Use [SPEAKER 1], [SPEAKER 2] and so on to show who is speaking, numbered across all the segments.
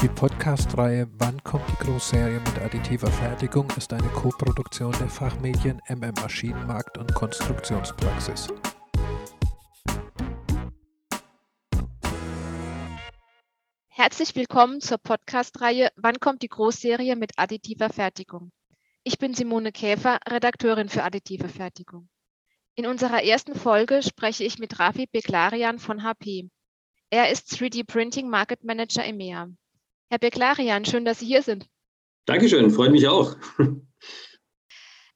[SPEAKER 1] Die Podcast-Reihe Wann kommt die Großserie mit additiver Fertigung ist eine Koproduktion der Fachmedien MM Maschinenmarkt und Konstruktionspraxis.
[SPEAKER 2] Herzlich willkommen zur Podcast-Reihe Wann kommt die Großserie mit additiver Fertigung? Ich bin Simone Käfer, Redakteurin für additive Fertigung. In unserer ersten Folge spreche ich mit Rafi Beklarian von HP. Er ist 3D Printing Market Manager EMEA. Herr Beklarian, schön, dass Sie hier sind.
[SPEAKER 3] Dankeschön, freut mich auch.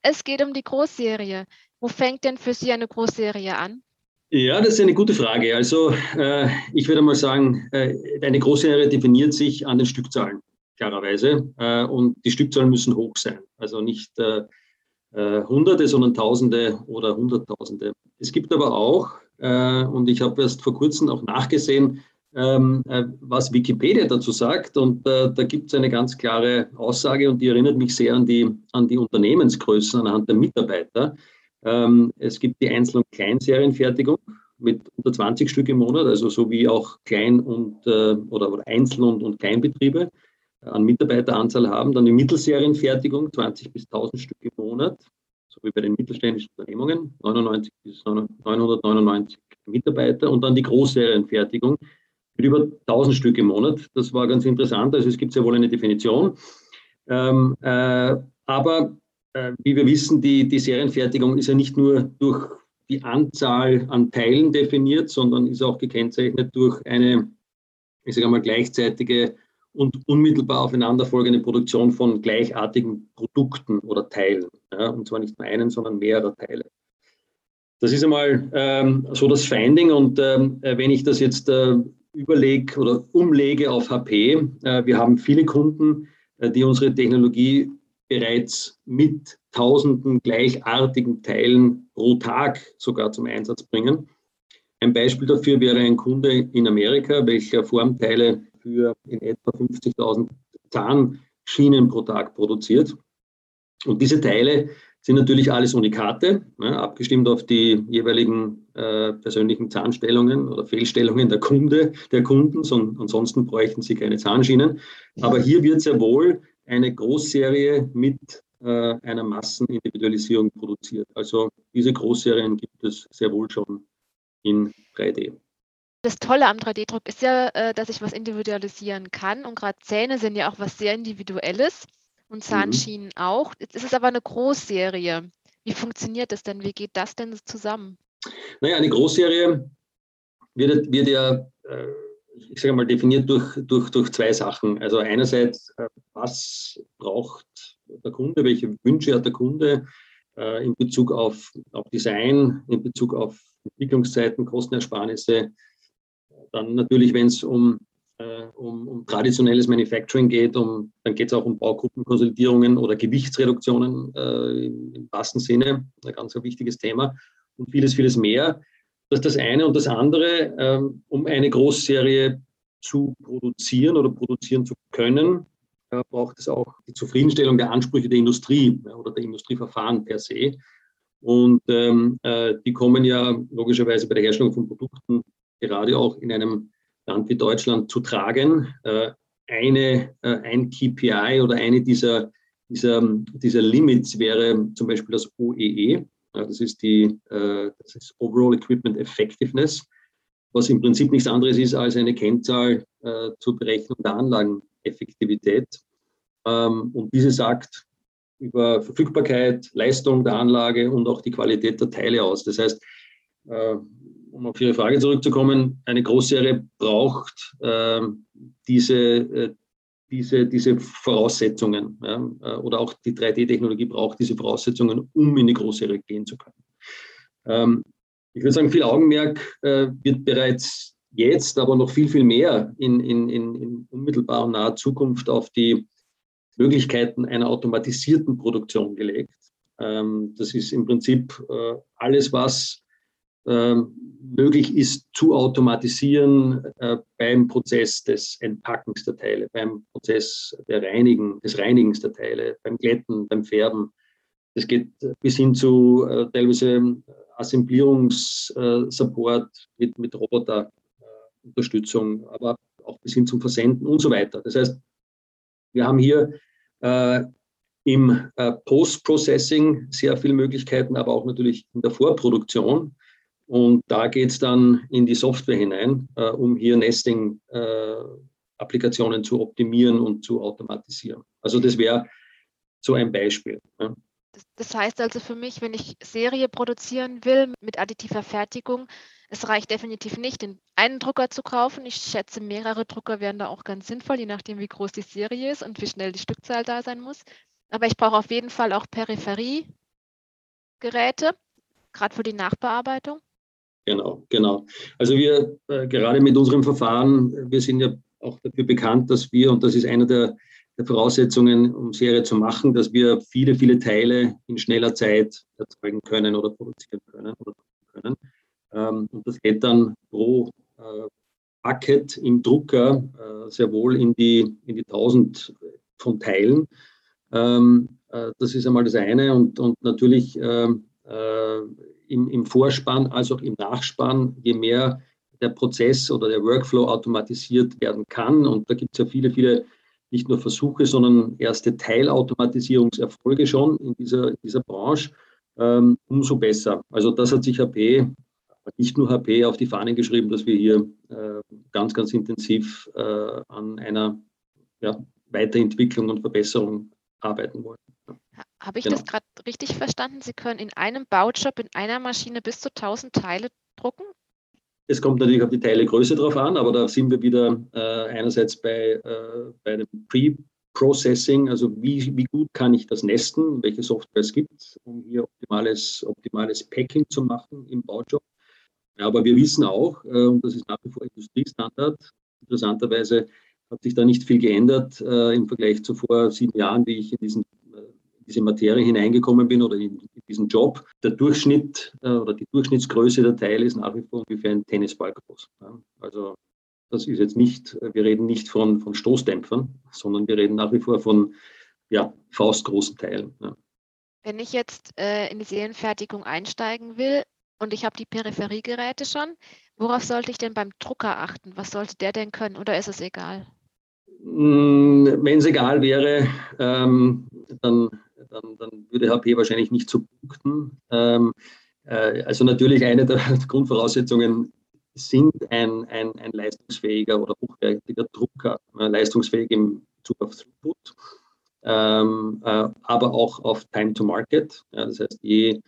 [SPEAKER 2] Es geht um die Großserie. Wo fängt denn für Sie eine Großserie an?
[SPEAKER 3] Ja, das ist eine gute Frage. Also äh, ich würde mal sagen, äh, eine Großserie definiert sich an den Stückzahlen, klarerweise. Äh, und die Stückzahlen müssen hoch sein. Also nicht äh, äh, Hunderte, sondern Tausende oder Hunderttausende. Es gibt aber auch, äh, und ich habe erst vor kurzem auch nachgesehen, ähm, äh, was Wikipedia dazu sagt. Und äh, da gibt es eine ganz klare Aussage und die erinnert mich sehr an die, an die Unternehmensgrößen anhand der Mitarbeiter. Ähm, es gibt die Einzel- und Kleinserienfertigung mit unter 20 Stück im Monat, also so wie auch Klein- und äh, oder, oder Einzel- und, und Kleinbetriebe an Mitarbeiteranzahl haben. Dann die Mittelserienfertigung, 20 bis 1000 Stück im Monat, so wie bei den mittelständischen Unternehmungen, 99 bis 999 Mitarbeiter. Und dann die Großserienfertigung mit über 1000 Stück im Monat. Das war ganz interessant. Also es gibt sehr wohl eine Definition. Ähm, äh, aber äh, wie wir wissen, die, die Serienfertigung ist ja nicht nur durch die Anzahl an Teilen definiert, sondern ist auch gekennzeichnet durch eine, ich sage mal, gleichzeitige und unmittelbar aufeinanderfolgende Produktion von gleichartigen Produkten oder Teilen. Ja, und zwar nicht nur einen, sondern mehrere Teile. Das ist einmal ähm, so das Finding. Und ähm, wenn ich das jetzt äh, überlege oder umlege auf HP, äh, wir haben viele Kunden, äh, die unsere Technologie bereits mit tausenden gleichartigen Teilen pro Tag sogar zum Einsatz bringen. Ein Beispiel dafür wäre ein Kunde in Amerika, welcher Formteile für in etwa 50.000 Zahnschienen pro Tag produziert. Und diese Teile sind natürlich alles Unikate, ne, abgestimmt auf die jeweiligen äh, persönlichen Zahnstellungen oder Fehlstellungen der Kunde, der Kunden. So, ansonsten bräuchten sie keine Zahnschienen. Aber hier wird sehr wohl eine Großserie mit äh, einer Massenindividualisierung produziert. Also diese Großserien gibt es sehr wohl schon in 3D.
[SPEAKER 2] Das Tolle am 3D-Druck ist ja, äh, dass ich was individualisieren kann. Und gerade Zähne sind ja auch was sehr Individuelles und. Zahnschienen mhm. auch. Jetzt ist es aber eine Großserie. Wie funktioniert das denn? Wie geht das denn zusammen?
[SPEAKER 3] Naja, eine Großserie wird, wird ja, äh, ich sage mal, definiert durch, durch, durch zwei Sachen. Also einerseits, äh, was braucht der Kunde, welche Wünsche hat der Kunde in Bezug auf, auf Design, in Bezug auf Entwicklungszeiten, Kostenersparnisse, dann natürlich, wenn es um, äh, um, um, traditionelles Manufacturing geht, um, dann geht es auch um Baugruppenkonsolidierungen oder Gewichtsreduktionen äh, im wahrsten Sinne, ein ganz ein wichtiges Thema und vieles, vieles mehr. Das ist das eine und das andere, ähm, um eine Großserie zu produzieren oder produzieren zu können, äh, braucht es auch die Zufriedenstellung der Ansprüche der Industrie ja, oder der Industrieverfahren per se. Und ähm, äh, die kommen ja logischerweise bei der Herstellung von Produkten gerade auch in einem Land wie Deutschland zu tragen. Äh, eine, äh, ein KPI oder eine dieser, dieser, dieser Limits wäre zum Beispiel das OEE. Das ist die äh, das ist Overall Equipment Effectiveness, was im Prinzip nichts anderes ist als eine Kennzahl zur Berechnung der Anlageneffektivität. Ähm, und diese sagt über Verfügbarkeit, Leistung der Anlage und auch die Qualität der Teile aus. Das heißt, um auf Ihre Frage zurückzukommen, eine Großserie braucht äh, diese, äh, diese, diese Voraussetzungen ja, äh, oder auch die 3D-Technologie braucht diese Voraussetzungen, um in die Großserie gehen zu können. Ähm, ich würde sagen, viel Augenmerk äh, wird bereits jetzt, aber noch viel, viel mehr in, in, in, in unmittelbarer und naher Zukunft auf die Möglichkeiten einer automatisierten Produktion gelegt. Ähm, das ist im Prinzip äh, alles, was möglich ist zu automatisieren äh, beim Prozess des Entpackens der Teile, beim Prozess der Reinigen, des Reinigens der Teile, beim Glätten, beim Färben. Das geht bis hin zu äh, teilweise Assemblierungssupport mit, mit Roboterunterstützung, aber auch bis hin zum Versenden und so weiter. Das heißt, wir haben hier äh, im äh, Post-Processing sehr viele Möglichkeiten, aber auch natürlich in der Vorproduktion. Und da geht es dann in die Software hinein, äh, um hier Nesting-Applikationen äh, zu optimieren und zu automatisieren. Also das wäre so ein Beispiel. Ja.
[SPEAKER 2] Das heißt also für mich, wenn ich Serie produzieren will mit additiver Fertigung, es reicht definitiv nicht, den einen Drucker zu kaufen. Ich schätze, mehrere Drucker wären da auch ganz sinnvoll, je nachdem, wie groß die Serie ist und wie schnell die Stückzahl da sein muss. Aber ich brauche auf jeden Fall auch Peripheriegeräte, gerade für die Nachbearbeitung.
[SPEAKER 3] Genau, genau. Also wir äh, gerade mit unserem Verfahren, wir sind ja auch dafür bekannt, dass wir, und das ist einer der, der Voraussetzungen, um Serie zu machen, dass wir viele, viele Teile in schneller Zeit erzeugen können oder produzieren können. Oder können. Ähm, und das geht dann pro äh, Bucket im Drucker äh, sehr wohl in die, in die 1000 von Teilen. Ähm, äh, das ist einmal das eine. Und, und natürlich ähm, äh, im, im Vorspann als auch im Nachspann, je mehr der Prozess oder der Workflow automatisiert werden kann. Und da gibt es ja viele, viele nicht nur Versuche, sondern erste Teilautomatisierungserfolge schon in dieser, in dieser Branche, ähm, umso besser. Also das hat sich HP, nicht nur HP, auf die Fahnen geschrieben, dass wir hier äh, ganz, ganz intensiv äh, an einer ja, Weiterentwicklung und Verbesserung arbeiten wollen.
[SPEAKER 2] Habe ich genau. das gerade richtig verstanden? Sie können in einem Baujob in einer Maschine bis zu 1000 Teile drucken?
[SPEAKER 3] Es kommt natürlich auf die Teilegröße drauf an, aber da sind wir wieder äh, einerseits bei, äh, bei dem Pre-Processing, also wie, wie gut kann ich das nesten, welche Software es gibt, um hier optimales, optimales Packing zu machen im Baujob. Ja, aber wir wissen auch, äh, und das ist nach wie vor Industriestandard, interessanterweise hat sich da nicht viel geändert äh, im Vergleich zu vor sieben Jahren, wie ich in diesen diese Materie hineingekommen bin oder in, diesen Job. Der Durchschnitt äh, oder die Durchschnittsgröße der Teile ist nach wie vor ungefähr ein Tennisball groß. Ja. Also das ist jetzt nicht, wir reden nicht von, von Stoßdämpfern, sondern wir reden nach wie vor von ja, faustgroßen Teilen. Ja.
[SPEAKER 2] Wenn ich jetzt äh, in die Serienfertigung einsteigen will und ich habe die Peripheriegeräte schon, worauf sollte ich denn beim Drucker achten? Was sollte der denn können oder ist es egal?
[SPEAKER 3] Hm, Wenn es egal wäre, ähm, dann dann, dann würde HP wahrscheinlich nicht so punkten. Ähm, äh, also natürlich eine der Grundvoraussetzungen sind ein, ein, ein leistungsfähiger oder hochwertiger Drucker, äh, leistungsfähig im Bezug auf Throughput, ähm, äh, aber auch auf Time to Market. Ja, das heißt, je,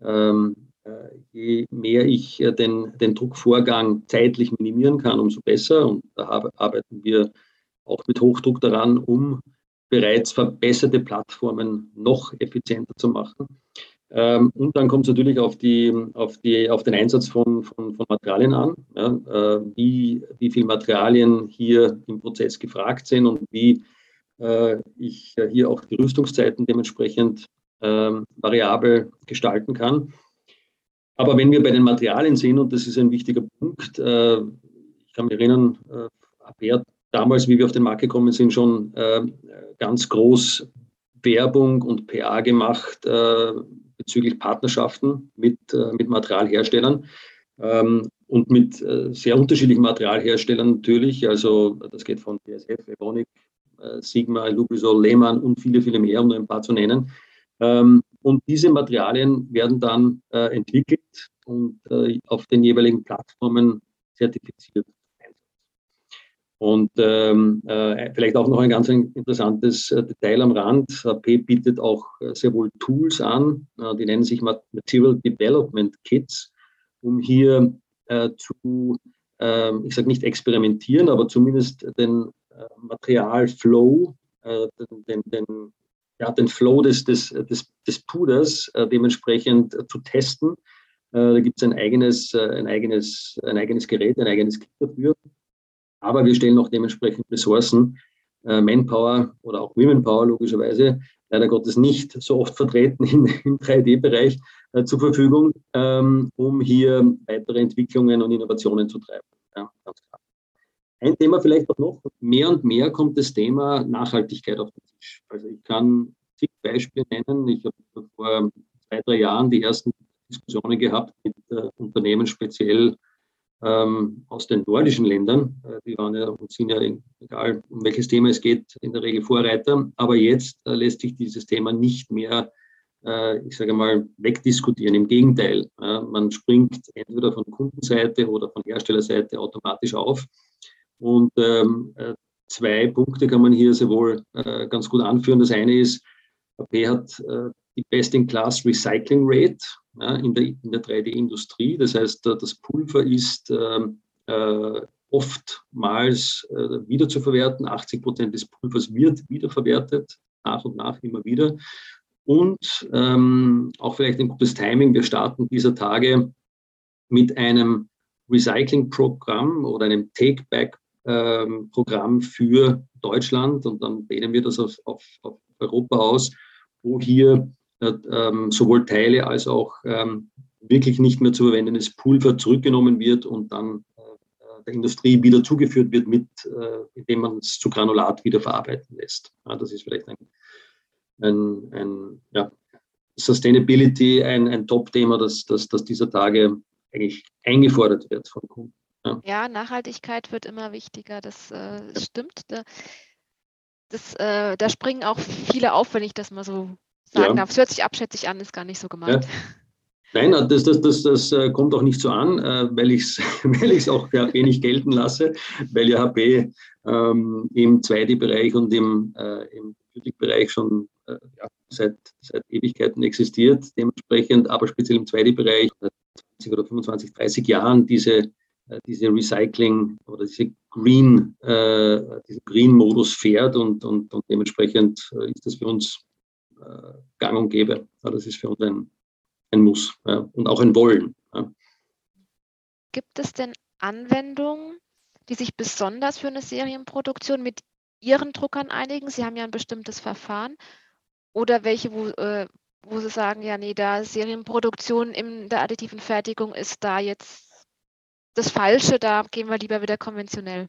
[SPEAKER 3] ähm, äh, je mehr ich äh, den, den Druckvorgang zeitlich minimieren kann, umso besser. Und da arbeiten wir auch mit Hochdruck daran, um bereits verbesserte Plattformen noch effizienter zu machen. Ähm, und dann kommt es natürlich auf, die, auf, die, auf den Einsatz von, von, von Materialien an, ja, äh, wie, wie viele Materialien hier im Prozess gefragt sind und wie äh, ich hier auch die Rüstungszeiten dementsprechend äh, variabel gestalten kann. Aber wenn wir bei den Materialien sind, und das ist ein wichtiger Punkt, äh, ich kann mich erinnern, äh, Abert damals, wie wir auf den Markt gekommen sind, schon äh, ganz groß Werbung und PA gemacht äh, bezüglich Partnerschaften mit, äh, mit Materialherstellern ähm, und mit äh, sehr unterschiedlichen Materialherstellern natürlich. Also das geht von BSF, Evonik, äh, Sigma, Lubrizol, Lehmann und viele, viele mehr, um nur ein paar zu nennen. Ähm, und diese Materialien werden dann äh, entwickelt und auf den jeweiligen Plattformen zertifiziert. Und ähm, äh, vielleicht auch noch ein ganz interessantes äh, Detail am Rand. HP bietet auch äh, sehr wohl Tools an, äh, die nennen sich Material Development Kits, um hier äh, zu, ähm, ich sage nicht experimentieren, aber zumindest den äh, Materialflow, den, den, den, ja, den Flow des, des, des, des Puders dementsprechend zu testen. da gibt es ein eigenes, ein, eigenes, ein eigenes Gerät, ein eigenes Kit dafür. Aber wir stellen auch dementsprechend Ressourcen, äh, Manpower oder auch Womenpower logischerweise, leider Gottes nicht so oft vertreten in, im 3D-Bereich äh, zur Verfügung, ähm, um hier weitere Entwicklungen und Innovationen zu treiben. Ja. Ein Thema vielleicht auch noch, mehr und mehr kommt das Thema Nachhaltigkeit auf den Tisch. Also ich kann zig Beispiele nennen. Ich habe vor zwei, drei Jahren die ersten Diskussionen gehabt mit äh, Unternehmen, speziell ähm, aus den nordischen Ländern. Äh, die waren ja und sind ja, egal um welches Thema es geht, in der Regel Vorreiter. Aber jetzt äh, lässt sich dieses Thema nicht mehr, äh, ich sage mal, wegdiskutieren. Im Gegenteil, äh, man springt entweder von Kundenseite oder von Herstellerseite automatisch auf. Und ähm, äh, zwei Punkte kann man hier sehr wohl äh, ganz gut anführen. Das eine ist, AP hat die Best-in-Class Recycling Rate ja, in der, in der 3D-Industrie. Das heißt, das Pulver ist ähm, äh, oftmals äh, wiederzuverwerten. 80 Prozent des Pulvers wird wiederverwertet, nach und nach immer wieder. Und ähm, auch vielleicht ein gutes Timing. Wir starten dieser Tage mit einem Recycling-Programm oder einem Take-Back-Programm ähm, für Deutschland und dann dehnen wir das auf, auf, auf Europa aus, wo hier ähm, sowohl Teile als auch ähm, wirklich nicht mehr zu verwendendes Pulver zurückgenommen wird und dann äh, der Industrie wieder zugeführt wird, mit, äh, indem man es zu Granulat wieder verarbeiten lässt. Ja, das ist vielleicht ein, ein, ein ja, Sustainability, ein, ein Top-Thema, das, das, das dieser Tage eigentlich eingefordert wird von Kunden.
[SPEAKER 2] Ja, ja Nachhaltigkeit wird immer wichtiger, das äh, stimmt. Da, das, äh, da springen auch viele auf, wenn ich das mal so sagen ja. darf. Es hört sich abschätzig an, ist gar nicht so gemeint. Ja.
[SPEAKER 3] Nein, das, das, das, das äh, kommt auch nicht so an, äh, weil ich es weil auch für HP nicht gelten lasse, weil ja HP ähm, im 2D-Bereich und im, äh, im Bereich schon äh, ja, seit, seit Ewigkeiten existiert, dementsprechend, aber speziell im 2D-Bereich seit 20 oder 25, 30 Jahren diese, äh, diese Recycling oder diese Green, äh, diesen Green-Modus fährt und, und, und dementsprechend ist das für uns äh, gang und gäbe. Ja, das ist für uns ein, ein Muss ja, und auch ein Wollen. Ja.
[SPEAKER 2] Gibt es denn Anwendungen, die sich besonders für eine Serienproduktion mit Ihren Druckern einigen? Sie haben ja ein bestimmtes Verfahren. Oder welche, wo, äh, wo Sie sagen, ja, nee, da Serienproduktion in der additiven Fertigung ist da jetzt das Falsche, da gehen wir lieber wieder konventionell.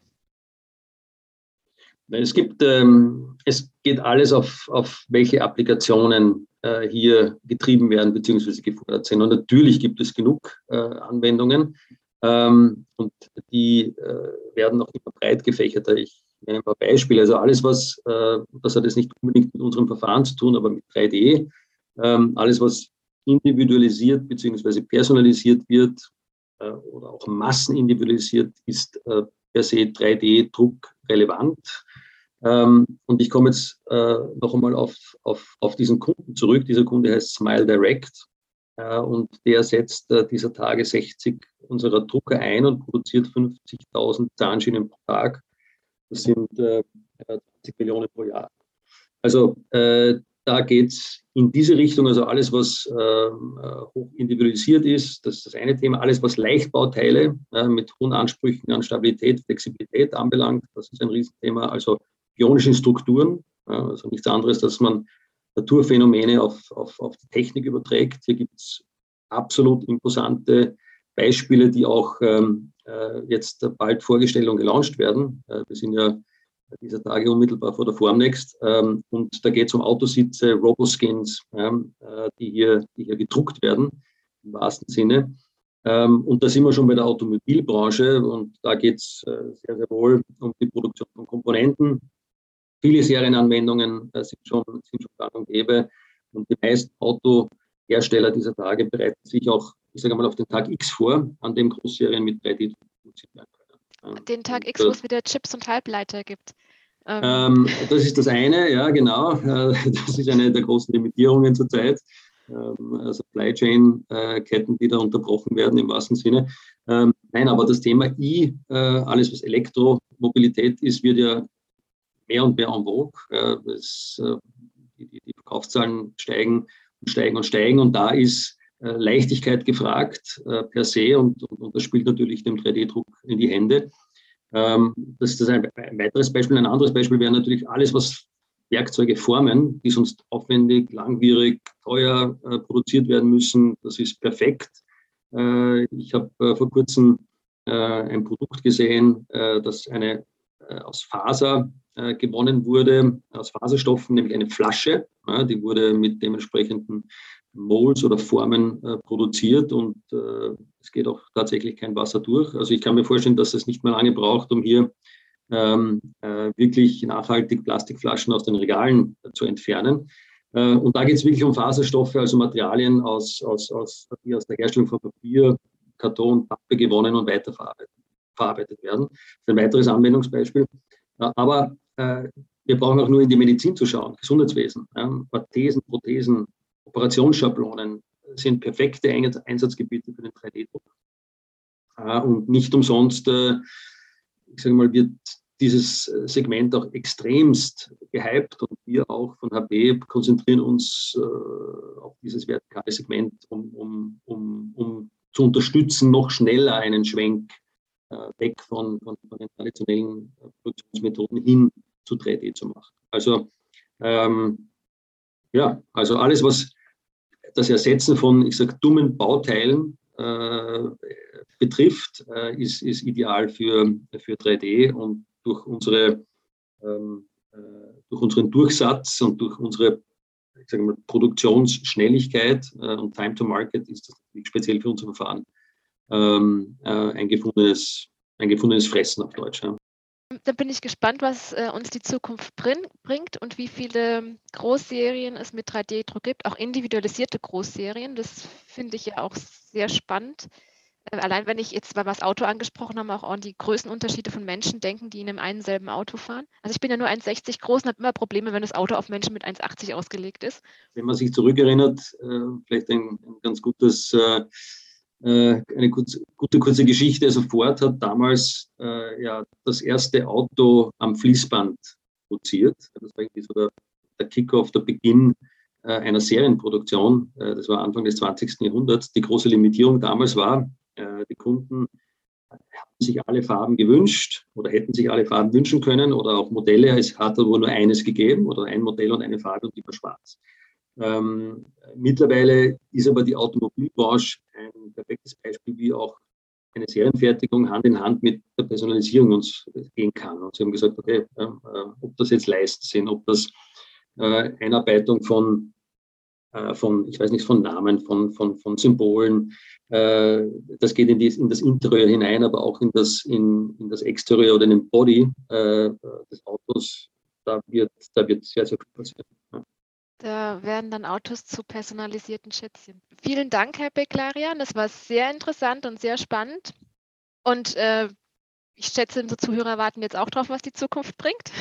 [SPEAKER 3] Es gibt, ähm, es geht alles auf, auf welche Applikationen äh, hier getrieben werden bzw. gefordert sind. Und natürlich gibt es genug äh, Anwendungen ähm, und die äh, werden auch immer breit gefächerter. Ich nenne ein paar Beispiele. Also alles, was, äh, das hat jetzt nicht unbedingt mit unserem Verfahren zu tun, aber mit 3D, ähm, alles, was individualisiert bzw. personalisiert wird äh, oder auch massenindividualisiert, ist äh, per se 3D-Druck relevant. Ähm, und ich komme jetzt äh, noch einmal auf, auf, auf diesen Kunden zurück. Dieser Kunde heißt Smile Direct äh, und der setzt äh, dieser Tage 60 unserer Drucker ein und produziert 50.000 Zahnschienen pro Tag. Das sind 20 Millionen pro Jahr. Also da geht es in diese Richtung, also alles, was äh, hoch individualisiert ist, das ist das eine Thema. Alles, was Leichtbauteile mit hohen Ansprüchen an Stabilität, Flexibilität anbelangt, das ist ein Riesenthema. Also ionischen Strukturen, also nichts anderes, dass man Naturphänomene auf, auf, auf die Technik überträgt. Hier gibt es absolut imposante Beispiele, die auch ähm, äh, jetzt bald vorgestellt und gelauncht werden. Äh, wir sind ja dieser Tage unmittelbar vor der Formnext ähm, und da geht es um Autositze, Roboskins, ähm, äh, die, hier, die hier gedruckt werden, im wahrsten Sinne. Ähm, und da sind wir schon bei der Automobilbranche und da geht es äh, sehr, sehr wohl um die Produktion von Komponenten, Viele Serienanwendungen äh, sind, schon, sind schon gang und gäbe. Und die meisten Autohersteller dieser Tage bereiten sich auch, ich sage mal, auf den Tag X vor, an dem Großserien mit 3D produziert
[SPEAKER 2] werden können. Den Tag X, wo es wieder Chips und Halbleiter gibt.
[SPEAKER 3] Ähm. ähm, das ist das eine, ja, genau. Äh, das ist eine der großen Limitierungen zurzeit. Ähm, Supply Chain-Ketten, die da unterbrochen werden im wahrsten Sinne. Ähm, nein, aber das Thema I, äh, alles was Elektromobilität ist, wird ja mehr und mehr en vogue. Es, äh, die, die, Verkaufszahlen steigen und steigen und steigen und da ist äh, Leichtigkeit gefragt äh, per se und, und, und das spielt natürlich dem 3D-Druck in die Hände. Ähm, das ist ein, weiteres Beispiel. Ein anderes Beispiel wäre natürlich alles, was Werkzeuge formen, die sonst aufwendig, langwierig, teuer äh, produziert werden müssen. Das ist perfekt. Äh, ich habe äh, vor kurzem ein Produkt gesehen, das eine aus Faser äh, gewonnen wurde aus Faserstoffen, nämlich eine Flasche. Ja, die wurde mit dementsprechenden Molds oder Formen äh, produziert und äh, es geht auch tatsächlich kein Wasser durch. Also ich kann mir vorstellen, dass es nicht mehr lange braucht, um hier ähm, äh, wirklich nachhaltig Plastikflaschen aus den Regalen zu entfernen. Äh, und da geht es wirklich um Faserstoffe, also Materialien, aus, aus, aus, die aus der Herstellung von Papier, Karton, Pappe gewonnen und weiterverarbeitet verarbeitet werden. Das ist ein weiteres Anwendungsbeispiel. Aber äh, wir brauchen auch nur in die Medizin zu schauen, Gesundheitswesen. Ja, Orthesen, Prothesen, Operationsschablonen sind perfekte Einsatzgebiete für den 3D-Druck. Äh, und nicht umsonst, äh, ich sage mal, wird dieses Segment auch extremst gehypt und wir auch von HP konzentrieren uns äh, auf dieses vertikale Segment, um, um, um, um zu unterstützen, noch schneller einen Schwenk äh, weg von, von, von, den traditionellen Produktionsmethoden hin zu 3D zu machen. Also ähm, ja, also alles, was das Ersetzen von, ich sage, dummen Bauteilen äh, betrifft, äh, ist, ist ideal für, für 3D und durch, unsere, ähm, äh, durch unseren Durchsatz und durch unsere ich sage mal, Produktionsschnelligkeit äh, und Time to Market ist das speziell für unser Verfahren ähm, äh, ein, gefundenes, ein gefundenes Fressen auf Deutsch. Ja.
[SPEAKER 2] Dann bin ich gespannt, was äh, uns die Zukunft bring, bringt und wie viele Großserien es mit 3D-Druck gibt, auch individualisierte Großserien. Das finde ich ja auch sehr spannend. Äh, allein wenn ich jetzt, weil wir das Auto angesprochen haben, auch an die Größenunterschiede von Menschen denken, die in einem selben Auto fahren. Also ich bin ja nur 1,60 groß und habe immer Probleme, wenn das Auto auf Menschen mit 1,80 ausgelegt ist.
[SPEAKER 3] Wenn man sich zurückerinnert, äh, vielleicht ein, ein ganz gutes äh, eine kurze, gute kurze Geschichte. Also Ford hat damals äh, ja das erste Auto am Fließband produziert. Das war irgendwie so der, der Kickoff, der Beginn äh, einer Serienproduktion. Äh, das war Anfang des 20. Jahrhunderts. Die große Limitierung damals war, äh, die Kunden haben sich alle Farben gewünscht oder hätten sich alle Farben wünschen können oder auch Modelle. Es hat aber nur eines gegeben oder ein Modell und eine Farbe und die war schwarz. Ähm, mittlerweile ist aber die Automobilbranche ein perfektes Beispiel, wie auch eine Serienfertigung Hand in Hand mit der Personalisierung uns gehen kann. Und sie haben gesagt, okay, äh, ob das jetzt Leisten sind, ob das äh, Einarbeitung von, äh, von, ich weiß nicht, von Namen, von, von, von Symbolen, äh, das geht in, die, in, das Interieur hinein, aber auch in das, in, in das Exterieur oder in den Body äh, des Autos, da wird, da wird sehr, sehr viel passieren.
[SPEAKER 2] Da werden dann Autos zu personalisierten Schätzchen. Vielen Dank, Herr Beklarian. Das war sehr interessant und sehr spannend. Und äh, ich schätze, unsere Zuhörer warten jetzt auch drauf, was die Zukunft bringt.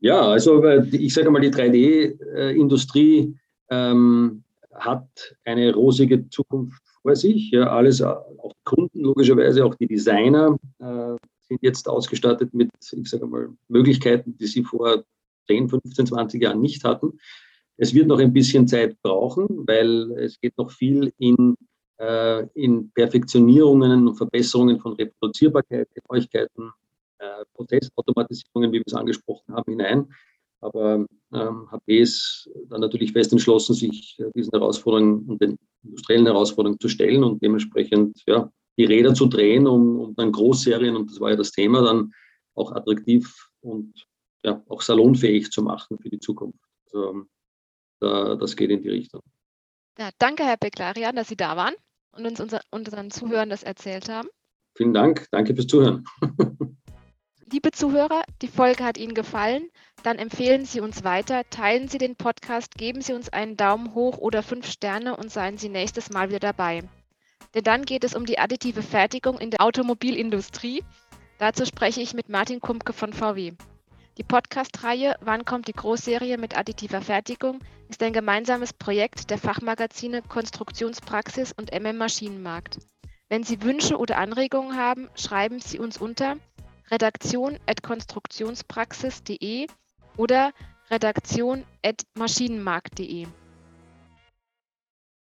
[SPEAKER 3] Ja, also äh, ich sage mal, die 3D-Industrie ähm, hat eine rosige Zukunft vor sich. Ja, alles, äh, auch Kunden logischerweise, auch die Designer äh, sind jetzt ausgestattet mit, ich sage mal, Möglichkeiten, die sie vor 10, 15, 20 Jahren nicht hatten. Es wird noch ein bisschen Zeit brauchen, weil es geht noch viel in, äh, in Perfektionierungen und Verbesserungen von Reproduzierbarkeit, Genauigkeiten, äh, Prozessautomatisierungen, wie wir es angesprochen haben, hinein. Aber ähm, HP ist dann natürlich fest entschlossen, sich äh, diesen Herausforderungen und den industriellen Herausforderungen zu stellen und dementsprechend ja, die Räder zu drehen, um, um dann Großserien, und das war ja das Thema, dann auch attraktiv und ja, auch salonfähig zu machen für die Zukunft. Also, da, das geht in die Richtung.
[SPEAKER 2] Ja, danke, Herr Beklarian, dass Sie da waren und uns unser, unseren Zuhörern das erzählt haben.
[SPEAKER 3] Vielen Dank, danke fürs Zuhören.
[SPEAKER 2] Liebe Zuhörer, die Folge hat Ihnen gefallen. Dann empfehlen Sie uns weiter, teilen Sie den Podcast, geben Sie uns einen Daumen hoch oder fünf Sterne und seien Sie nächstes Mal wieder dabei. Denn dann geht es um die additive Fertigung in der Automobilindustrie. Dazu spreche ich mit Martin Kumpke von VW. Die Podcast-Reihe Wann kommt die Großserie mit additiver Fertigung ist ein gemeinsames Projekt der Fachmagazine Konstruktionspraxis und MM Maschinenmarkt. Wenn Sie Wünsche oder Anregungen haben, schreiben Sie uns unter redaktion.konstruktionspraxis.de oder redaktion.maschinenmarkt.de.